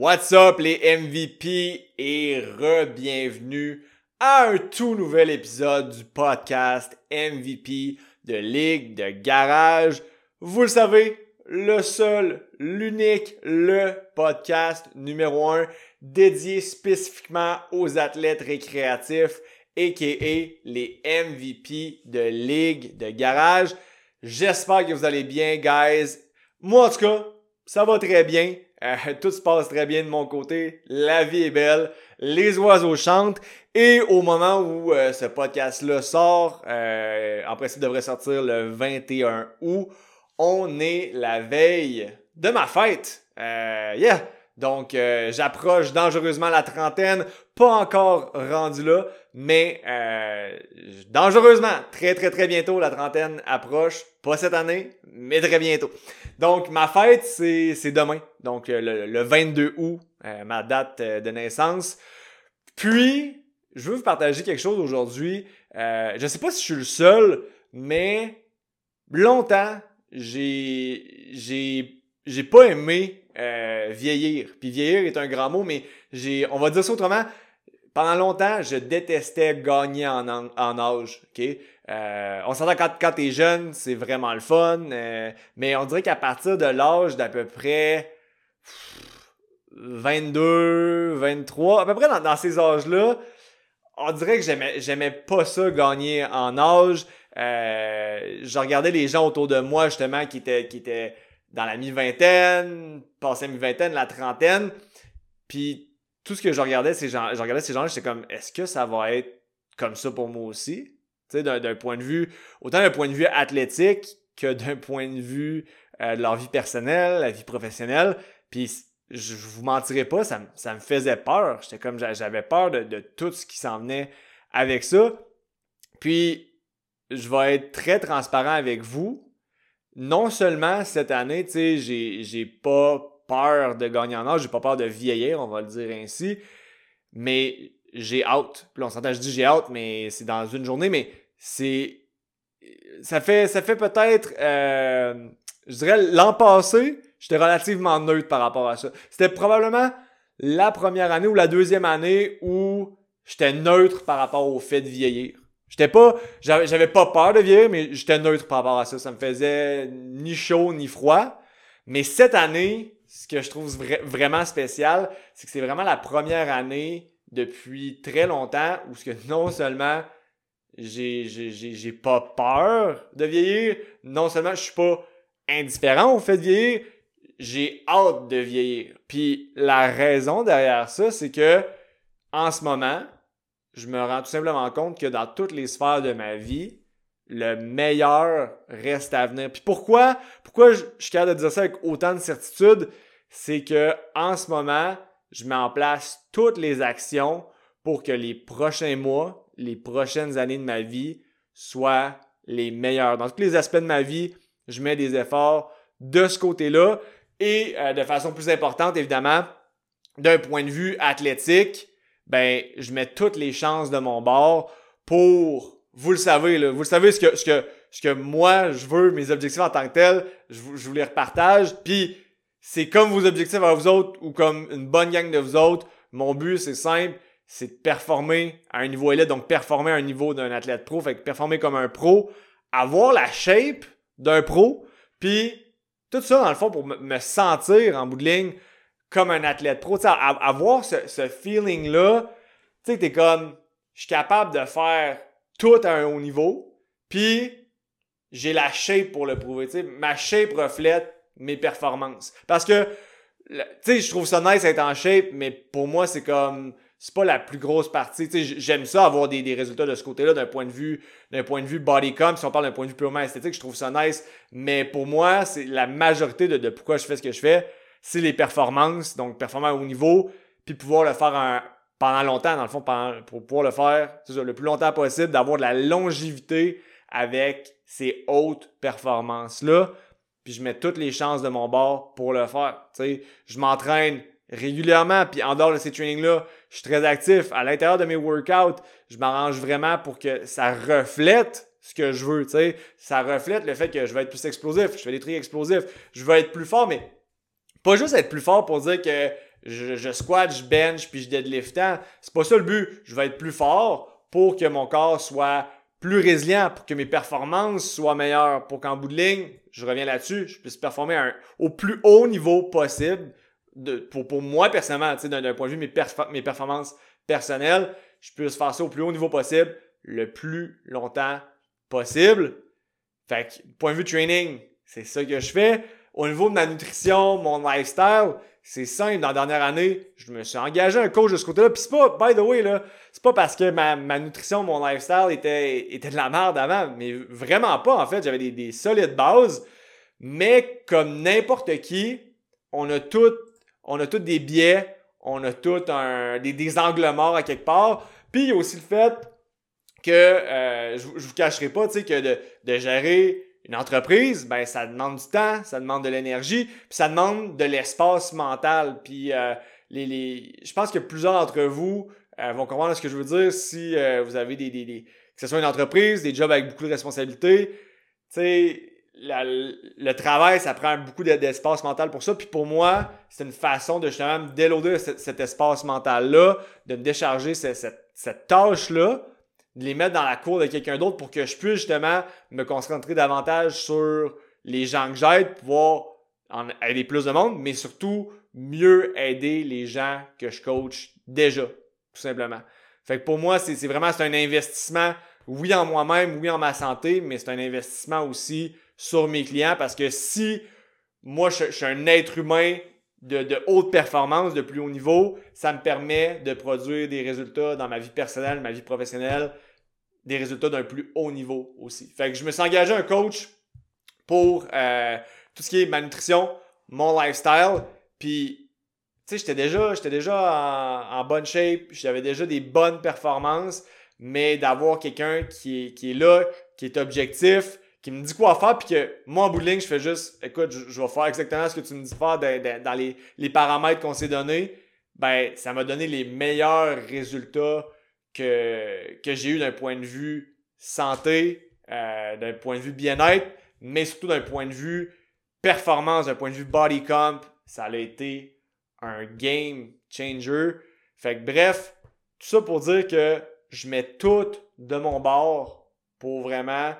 What's up les MVP et re-bienvenue à un tout nouvel épisode du podcast MVP de Ligue de Garage. Vous le savez, le seul, l'unique, le podcast numéro un dédié spécifiquement aux athlètes récréatifs aka les MVP de Ligue de Garage. J'espère que vous allez bien, guys. Moi, en tout cas, ça va très bien. Euh, tout se passe très bien de mon côté. La vie est belle. Les oiseaux chantent. Et au moment où euh, ce podcast-là sort, euh, en principe devrait sortir le 21 août, on est la veille de ma fête. yeah! Donc, j'approche dangereusement la trentaine. Pas encore rendu là, mais dangereusement, très très très bientôt, la trentaine approche. Pas cette année, mais très bientôt. Donc, ma fête, c'est demain. Donc, euh, le, 22 août, euh, ma date euh, de naissance. Puis, je veux vous partager quelque chose aujourd'hui. Euh, je sais pas si je suis le seul, mais longtemps, j'ai j'ai j'ai pas aimé vieillir. Puis vieillir est un grand mot, mais j'ai on va dire ça autrement. Pendant longtemps, je détestais gagner en, en âge. ok? Euh, on s'entend quand, quand t'es jeune, c'est vraiment le fun, euh, mais on dirait qu'à partir de l'âge d'à peu près 22, 23, à peu près dans, ces âges-là, on dirait que j'aimais, pas ça gagner en âge. Euh, je regardais les gens autour de moi justement qui étaient, qui étaient dans la mi-vingtaine, la mi-vingtaine, la trentaine, puis tout ce que je regardais, ces gens, je regardais ces gens-là, j'étais comme, est-ce que ça va être comme ça pour moi aussi? Tu sais, d'un point de vue, autant d'un point de vue athlétique que d'un point de vue euh, de leur vie personnelle, la vie professionnelle. Puis je, vous mentirais pas, ça, ça me faisait peur. J'étais comme j'avais peur de, de, tout ce qui s'en venait avec ça. Puis je vais être très transparent avec vous. Non seulement cette année, tu sais, j'ai pas peur de gagner en âge, j'ai pas peur de vieillir, on va le dire ainsi, mais j'ai out. Puis on s'entend, je dis j'ai out, mais c'est dans une journée, mais c'est. Ça fait, ça fait peut-être. Euh, je dirais l'an passé, j'étais relativement neutre par rapport à ça. C'était probablement la première année ou la deuxième année où j'étais neutre par rapport au fait de vieillir. J'étais pas, j'avais pas peur de vieillir, mais j'étais neutre par rapport à ça. Ça me faisait ni chaud ni froid. Mais cette année, ce que je trouve vraiment spécial, c'est que c'est vraiment la première année depuis très longtemps où ce que non seulement j'ai, pas peur de vieillir, non seulement je suis pas indifférent au fait de vieillir, j'ai hâte de vieillir. Puis la raison derrière ça, c'est que en ce moment, je me rends tout simplement compte que dans toutes les sphères de ma vie, le meilleur reste à venir. Puis pourquoi, pourquoi je, je suis capable de dire ça avec autant de certitude, c'est que en ce moment, je mets en place toutes les actions pour que les prochains mois, les prochaines années de ma vie soient les meilleurs. Dans tous les aspects de ma vie, je mets des efforts de ce côté-là et euh, de façon plus importante, évidemment, d'un point de vue athlétique, ben, je mets toutes les chances de mon bord pour, vous le savez, là, vous le savez ce que, ce que, ce que moi je veux, mes objectifs en tant que tel, je, je vous les repartage. Puis c'est comme vos objectifs à vous autres ou comme une bonne gang de vous autres. Mon but, c'est simple, c'est de performer à un niveau élite, donc performer à un niveau d'un athlète pro, fait que performer comme un pro, avoir la shape d'un pro, puis tout ça, dans le fond, pour me sentir en bout de ligne comme un athlète pro. sais, avoir ce, ce feeling-là, tu sais, t'es comme, je suis capable de faire tout à un haut niveau, puis j'ai la shape pour le prouver. sais, ma shape reflète mes performances. Parce que, tu sais, je trouve ça nice d'être en shape, mais pour moi, c'est comme, c'est pas la plus grosse partie. J'aime ça avoir des, résultats de ce côté-là d'un point de vue, d'un point de vue body comp. Si on parle d'un point de vue purement esthétique, je trouve ça nice. Mais pour moi, c'est la majorité de, pourquoi je fais ce que je fais, c'est les performances. Donc, performance au niveau, puis pouvoir le faire un, pendant longtemps, dans le fond, pour pouvoir le faire le plus longtemps possible, d'avoir de la longévité avec ces hautes performances-là puis je mets toutes les chances de mon bord pour le faire. sais, je m'entraîne régulièrement, puis en dehors de ces trainings-là, je suis très actif. À l'intérieur de mes workouts, je m'arrange vraiment pour que ça reflète ce que je veux. sais, Ça reflète le fait que je vais être plus explosif, je fais des trucs explosifs, je veux être plus fort, mais pas juste être plus fort pour dire que je, je squat, je bench, puis je deadlift. C'est pas ça le but. Je vais être plus fort pour que mon corps soit plus résilient, pour que mes performances soient meilleures, pour qu'en bout de ligne, je reviens là-dessus, je puisse performer au plus haut niveau possible de, pour, pour moi personnellement, d'un point de vue mes, mes performances personnelles, je puisse faire ça au plus haut niveau possible, le plus longtemps possible. Fait que, point de vue training, c'est ça que je fais. Au niveau de ma nutrition, mon lifestyle, c'est simple. Dans la dernière année, je me suis engagé un coach de ce côté-là. Puis c'est pas, by the way, là, c'est pas parce que ma, ma, nutrition, mon lifestyle était, était de la merde avant. Mais vraiment pas, en fait. J'avais des, des solides bases. Mais comme n'importe qui, on a tout, on a tous des biais. On a tout un, des, des angles morts à quelque part. Puis il y a aussi le fait que, euh, je, je vous cacherai pas, tu sais, que de, de gérer une entreprise, ben ça demande du temps, ça demande de l'énergie, puis ça demande de l'espace mental. Puis euh, les, les, je pense que plusieurs d'entre vous euh, vont comprendre ce que je veux dire si euh, vous avez des, des, des, que ce soit une entreprise, des jobs avec beaucoup de responsabilités. Tu sais, le travail, ça prend beaucoup d'espace mental pour ça. Puis pour moi, c'est une façon de justement me déloader cet, espace mental-là, de me décharger cette, cette tâche-là de les mettre dans la cour de quelqu'un d'autre pour que je puisse justement me concentrer davantage sur les gens que j'aide, pouvoir en aider plus de monde, mais surtout mieux aider les gens que je coach déjà, tout simplement. Fait que pour moi, c'est vraiment un investissement, oui en moi-même, oui en ma santé, mais c'est un investissement aussi sur mes clients parce que si moi je, suis un être humain de, de, haute performance, de plus haut niveau, ça me permet de produire des résultats dans ma vie personnelle, ma vie professionnelle, des résultats d'un plus haut niveau aussi. Fait que je me suis engagé un coach pour euh, tout ce qui est ma nutrition, mon lifestyle. Puis, tu sais, j'étais déjà, j'étais déjà en, bonne shape, j'avais déjà des bonnes performances, mais d'avoir quelqu'un qui est, qui là, qui est objectif, qui me dit quoi faire, puis que moi, en bout je fais juste, écoute, je, vais faire exactement ce que tu me dis faire dans, les, les paramètres qu'on s'est donnés, ben, ça m'a donné les meilleurs résultats que, que j'ai eu d'un point de vue santé, euh, d'un point de vue bien-être, mais surtout d'un point de vue performance, d'un point de vue body comp, ça a été un game changer. Fait que bref, tout ça pour dire que je mets tout de mon bord pour vraiment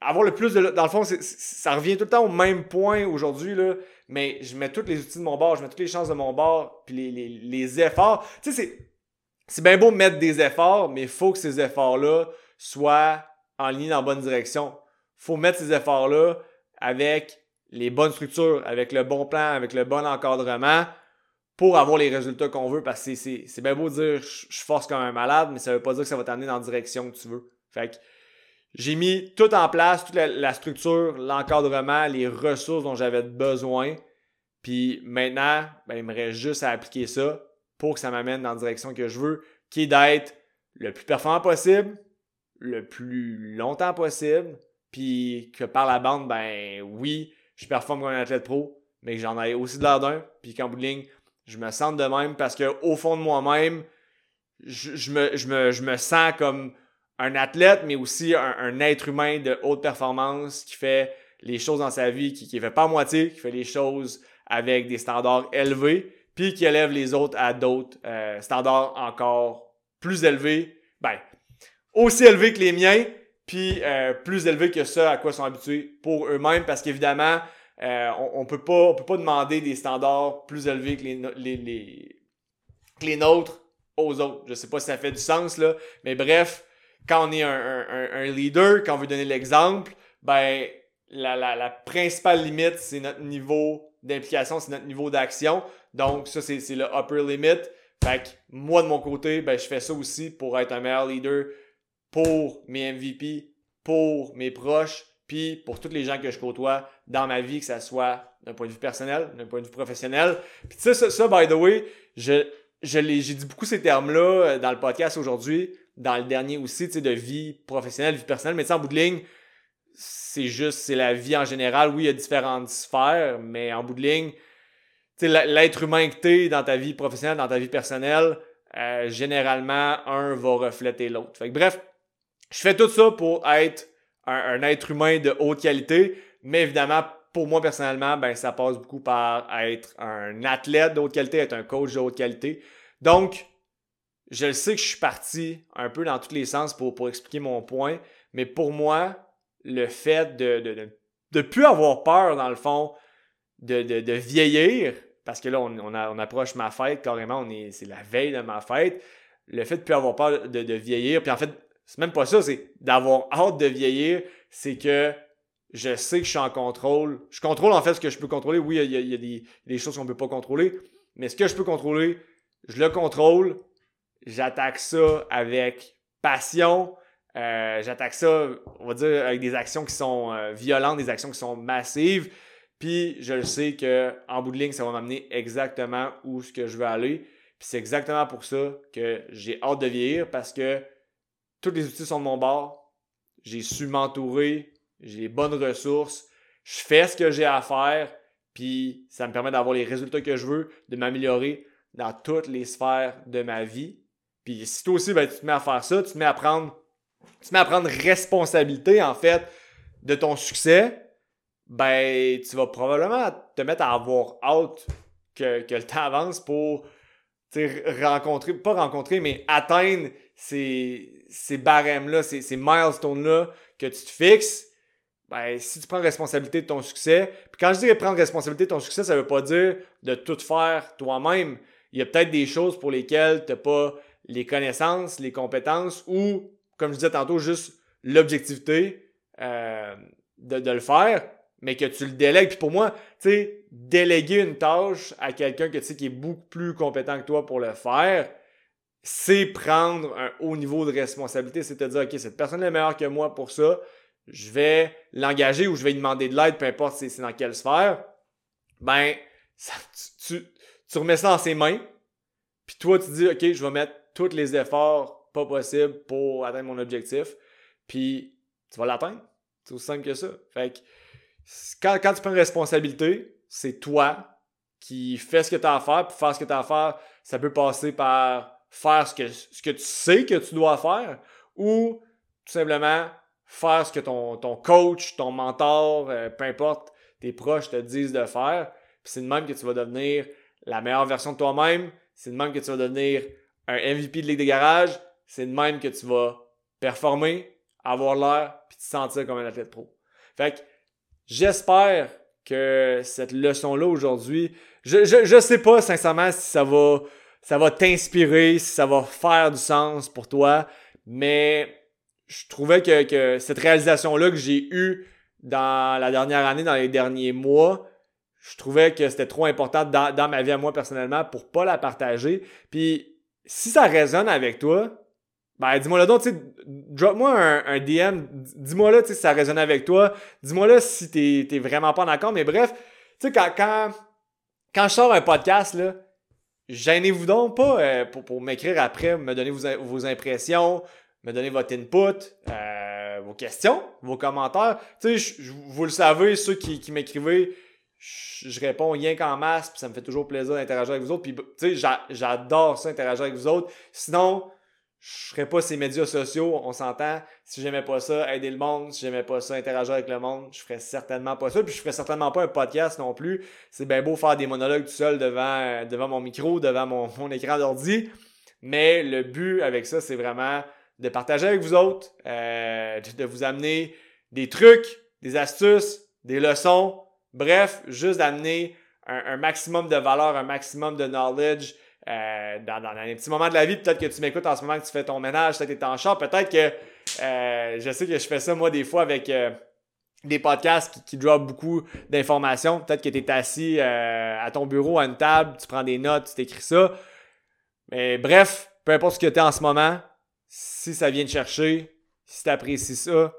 avoir le plus de. Dans le fond, ça revient tout le temps au même point aujourd'hui, là, mais je mets tous les outils de mon bord, je mets toutes les chances de mon bord, puis les, les, les efforts. Tu sais, c'est bien beau mettre des efforts, mais il faut que ces efforts-là soient en ligne dans la bonne direction. Faut mettre ces efforts-là avec les bonnes structures, avec le bon plan, avec le bon encadrement pour avoir les résultats qu'on veut. Parce que c'est bien beau de dire je force comme un malade, mais ça veut pas dire que ça va t'amener dans la direction que tu veux. Fait que j'ai mis tout en place, toute la, structure, l'encadrement, les ressources dont j'avais besoin. Puis maintenant, ben, il me juste à appliquer ça pour que ça m'amène dans la direction que je veux, qui est d'être le plus performant possible, le plus longtemps possible, puis que par la bande, ben oui, je performe comme un athlète pro, mais que j'en ai aussi de l'air d'un, puis qu'en bout de ligne, je me sens de même parce que au fond de moi-même, je, me, je, me, sens comme un athlète, mais aussi un, être humain de haute performance qui fait les choses dans sa vie, qui ne fait pas moitié, qui fait les choses avec des standards élevés, puis qui élève les autres à d'autres euh, standards encore plus élevés, ben, aussi élevés que les miens, puis euh, plus élevés que ça à quoi sont habitués pour eux-mêmes, parce qu'évidemment, euh, on, on peut pas on peut pas demander des standards plus élevés que les, les, les, les nôtres aux autres. Je sais pas si ça fait du sens, là, mais bref, quand on est un, un, un leader, quand on veut donner l'exemple, ben, la, la, la principale limite, c'est notre niveau d'implication, c'est notre niveau d'action. Donc, ça, c'est le upper limit. Fait que moi, de mon côté, ben, je fais ça aussi pour être un meilleur leader pour mes MVP, pour mes proches, puis pour tous les gens que je côtoie dans ma vie, que ce soit d'un point de vue personnel, d'un point de vue professionnel. Puis tu sais, ça, ça, by the way, je, j'ai dit beaucoup ces termes-là euh, dans le podcast aujourd'hui, dans le dernier aussi, tu sais, de vie professionnelle, vie personnelle, mais tu sais, en bout de ligne, c'est juste, c'est la vie en général. Oui, il y a différentes sphères, mais en bout de ligne, l'être humain que tu es dans ta vie professionnelle, dans ta vie personnelle, euh, généralement, un va refléter l'autre. bref, je fais tout ça pour être un, être humain de haute qualité, mais évidemment pour moi personnellement, ben ça passe beaucoup par être un athlète de haute qualité, être un coach de haute qualité. Donc, je sais que je suis parti un peu dans tous les sens pour, pour expliquer mon point, mais pour moi, le fait de de, de, plus avoir peur, dans le fond, de, de, vieillir, parce que là, on, approche ma fête carrément, on est, c'est la veille de ma fête, le fait de plus avoir peur de, vieillir, puis en fait, c'est même pas ça, c'est d'avoir hâte de vieillir, c'est que je sais que je suis en contrôle. Je contrôle en fait ce que je peux contrôler. Oui, il y a, des, des, choses qu'on ne peut pas contrôler, mais ce que je peux contrôler, je le contrôle. J'attaque ça avec passion. Euh, j'attaque ça, on va dire, avec des actions qui sont euh, violentes, des actions qui sont massives. Puis je le sais que en bout de ligne, ça va m'amener exactement où ce que je veux aller. Puis c'est exactement pour ça que j'ai hâte de vieillir parce que tous les outils sont de mon bord. J'ai su m'entourer, j'ai les bonnes ressources, je fais ce que j'ai à faire, puis ça me permet d'avoir les résultats que je veux, de m'améliorer dans toutes les sphères de ma vie. Puis si toi aussi, ben, tu te mets à faire ça, tu te mets à prendre, tu te mets à prendre responsabilité, en fait, de ton succès, ben, tu vas probablement te mettre à avoir hâte que, que le temps avance pour rencontrer, pas rencontrer, mais atteindre ces, ces barèmes-là, ces, ces milestones-là que tu te fixes ben, si tu prends responsabilité de ton succès, puis quand je dis prendre responsabilité de ton succès, ça veut pas dire de tout faire toi-même. Il y a peut-être des choses pour lesquelles tu n'as pas les connaissances, les compétences ou, comme je disais tantôt, juste l'objectivité euh, de, de, le faire, mais que tu le délègues. Puis pour moi, tu sais, déléguer une tâche à quelqu'un que tu sais qui est beaucoup plus compétent que toi pour le faire, c'est prendre un haut niveau de responsabilité. C'est te dire, OK, cette personne est meilleure que moi pour ça je vais l'engager ou je vais lui demander de l'aide, peu importe c'est dans quelle sphère, ben, tu, remets ça dans ses mains, puis toi, tu dis, OK, je vais mettre tous les efforts pas possibles pour atteindre mon objectif, puis tu vas l'atteindre. C'est aussi simple que ça. Fait que, quand, quand tu prends une responsabilité, c'est toi qui fais ce que tu as à faire, puis faire ce que tu as à faire, ça peut passer par faire ce que, ce que tu sais que tu dois faire, ou tout simplement faire ce que ton, ton coach, ton mentor, euh, peu importe, tes proches te disent de faire. Puis c'est de même que tu vas devenir la meilleure version de toi-même. C'est de même que tu vas devenir un MVP de Ligue des garages. C'est de même que tu vas performer, avoir l'air, puis te sentir comme un athlète pro. Fait que j'espère que cette leçon-là aujourd'hui, je, je, je sais pas sincèrement si ça va, ça va t'inspirer, si ça va faire du sens pour toi, mais je trouvais que, cette réalisation-là que j'ai eue dans la dernière année, dans les derniers mois, je trouvais que c'était trop important dans, ma vie à moi personnellement pour pas la partager. Puis si ça résonne avec toi, ben dis-moi là donc, tu sais, drop-moi un, DM, dis-moi là, tu sais, si ça résonne avec toi, dis-moi là si t'es, t'es vraiment pas d'accord, mais bref, tu sais, quand, quand, quand je sors un podcast, là, gênez-vous donc pas euh, pour, pour m'écrire après, me donner vos, vos impressions, me donner votre input, euh, vos questions, vos commentaires. Tu sais, vous le savez, ceux qui, qui m'écrivez, je réponds rien qu'en masse, puis ça me fait toujours plaisir d'interagir avec vous autres. Puis, tu sais, j'adore ça, interagir avec vous autres. Sinon, je ferais pas ces médias sociaux, on s'entend. Si j'aimais pas ça, aider le monde. Si j'aimais pas ça, interagir avec le monde, je ferais certainement pas ça. Puis je ferais certainement pas un podcast non plus. C'est bien beau faire des monologues tout seul devant, devant mon micro, devant mon, mon écran d'ordi. Mais le but avec ça, c'est vraiment de partager avec vous autres, euh, de vous amener des trucs, des astuces, des leçons, bref, juste d'amener un, maximum de valeur, un maximum de knowledge euh, dans, dans, un petit moment de la vie. Peut-être que tu m'écoutes en ce moment que tu fais ton ménage, peut-être que tu es en char, peut-être que euh, je sais que je fais ça moi des fois avec des podcasts qui, qui drop beaucoup d'informations. Peut-être que tu es assis à ton bureau, à une table, tu prends des notes, tu t'écris ça. Mais bref, peu importe ce que tu es en ce moment, si ça vient te chercher, si tu apprécies ça,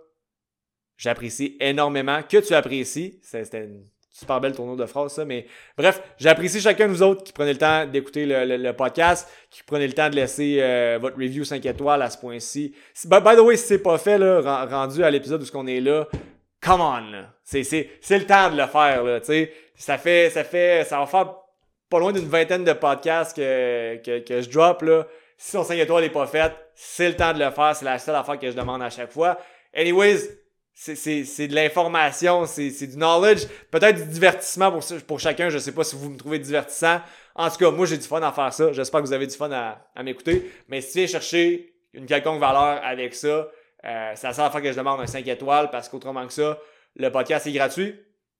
j'apprécie énormément que tu apprécies. C'était une super belle tournure de phrase, ça. Mais bref, j'apprécie chacun de vous autres qui prenez le temps d'écouter le, podcast, qui prenez le temps de laisser euh, votre review 5 étoiles à ce point-ci. By, the way, si c'est pas fait, là, rendu à l'épisode où ce qu'on est là, come on, C'est, le temps de le faire, là, tu Ça fait, ça fait, ça va faire pas loin d'une vingtaine de podcasts que, que, je drop, là. Si son 5 étoiles n'est pas fait, c'est le temps de le faire. C'est la seule affaire que je demande à chaque fois. Anyways, c'est de l'information, c'est du knowledge, peut-être du divertissement pour, pour chacun. Je sais pas si vous me trouvez divertissant. En tout cas, moi, j'ai du fun à faire ça. J'espère que vous avez du fun à, m'écouter. Mais si viens chercher une quelconque valeur avec ça, euh, ça sert à faire que je demande un 5 étoiles parce qu'autrement que ça, le podcast est gratuit.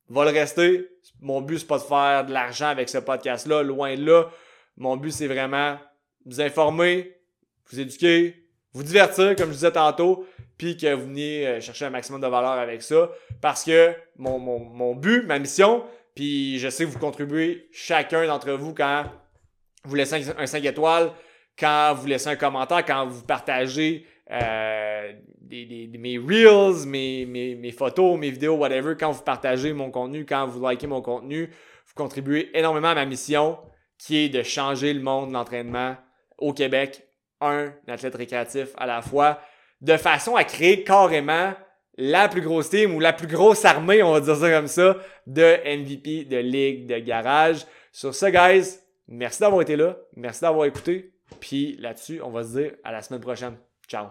Va le rester. Mon but, c'est pas de faire de l'argent avec ce podcast-là, loin de là. Mon but, c'est vraiment vous informer, vous éduquer, vous divertir, comme je disais tantôt, puis que vous veniez euh, chercher un maximum de valeur avec ça. Parce que mon, mon, mon but, ma mission, puis je sais que vous contribuez chacun d'entre vous quand vous laissez un 5 étoiles, quand vous laissez un commentaire, quand vous partagez euh, des, mes reels, mes, mes, mes, photos, mes vidéos, whatever, quand vous partagez mon contenu, quand vous likez mon contenu, vous contribuez énormément à ma mission qui est de changer le monde de l'entraînement au Québec, un athlète récréatif à la fois de façon à créer carrément la plus grosse team ou la plus grosse armée, on va dire ça comme ça, de MVP de ligue de garage. Sur ce, guys, merci d'avoir été là. Merci d'avoir écouté. Puis là-dessus, on va se dire à la semaine prochaine. Ciao.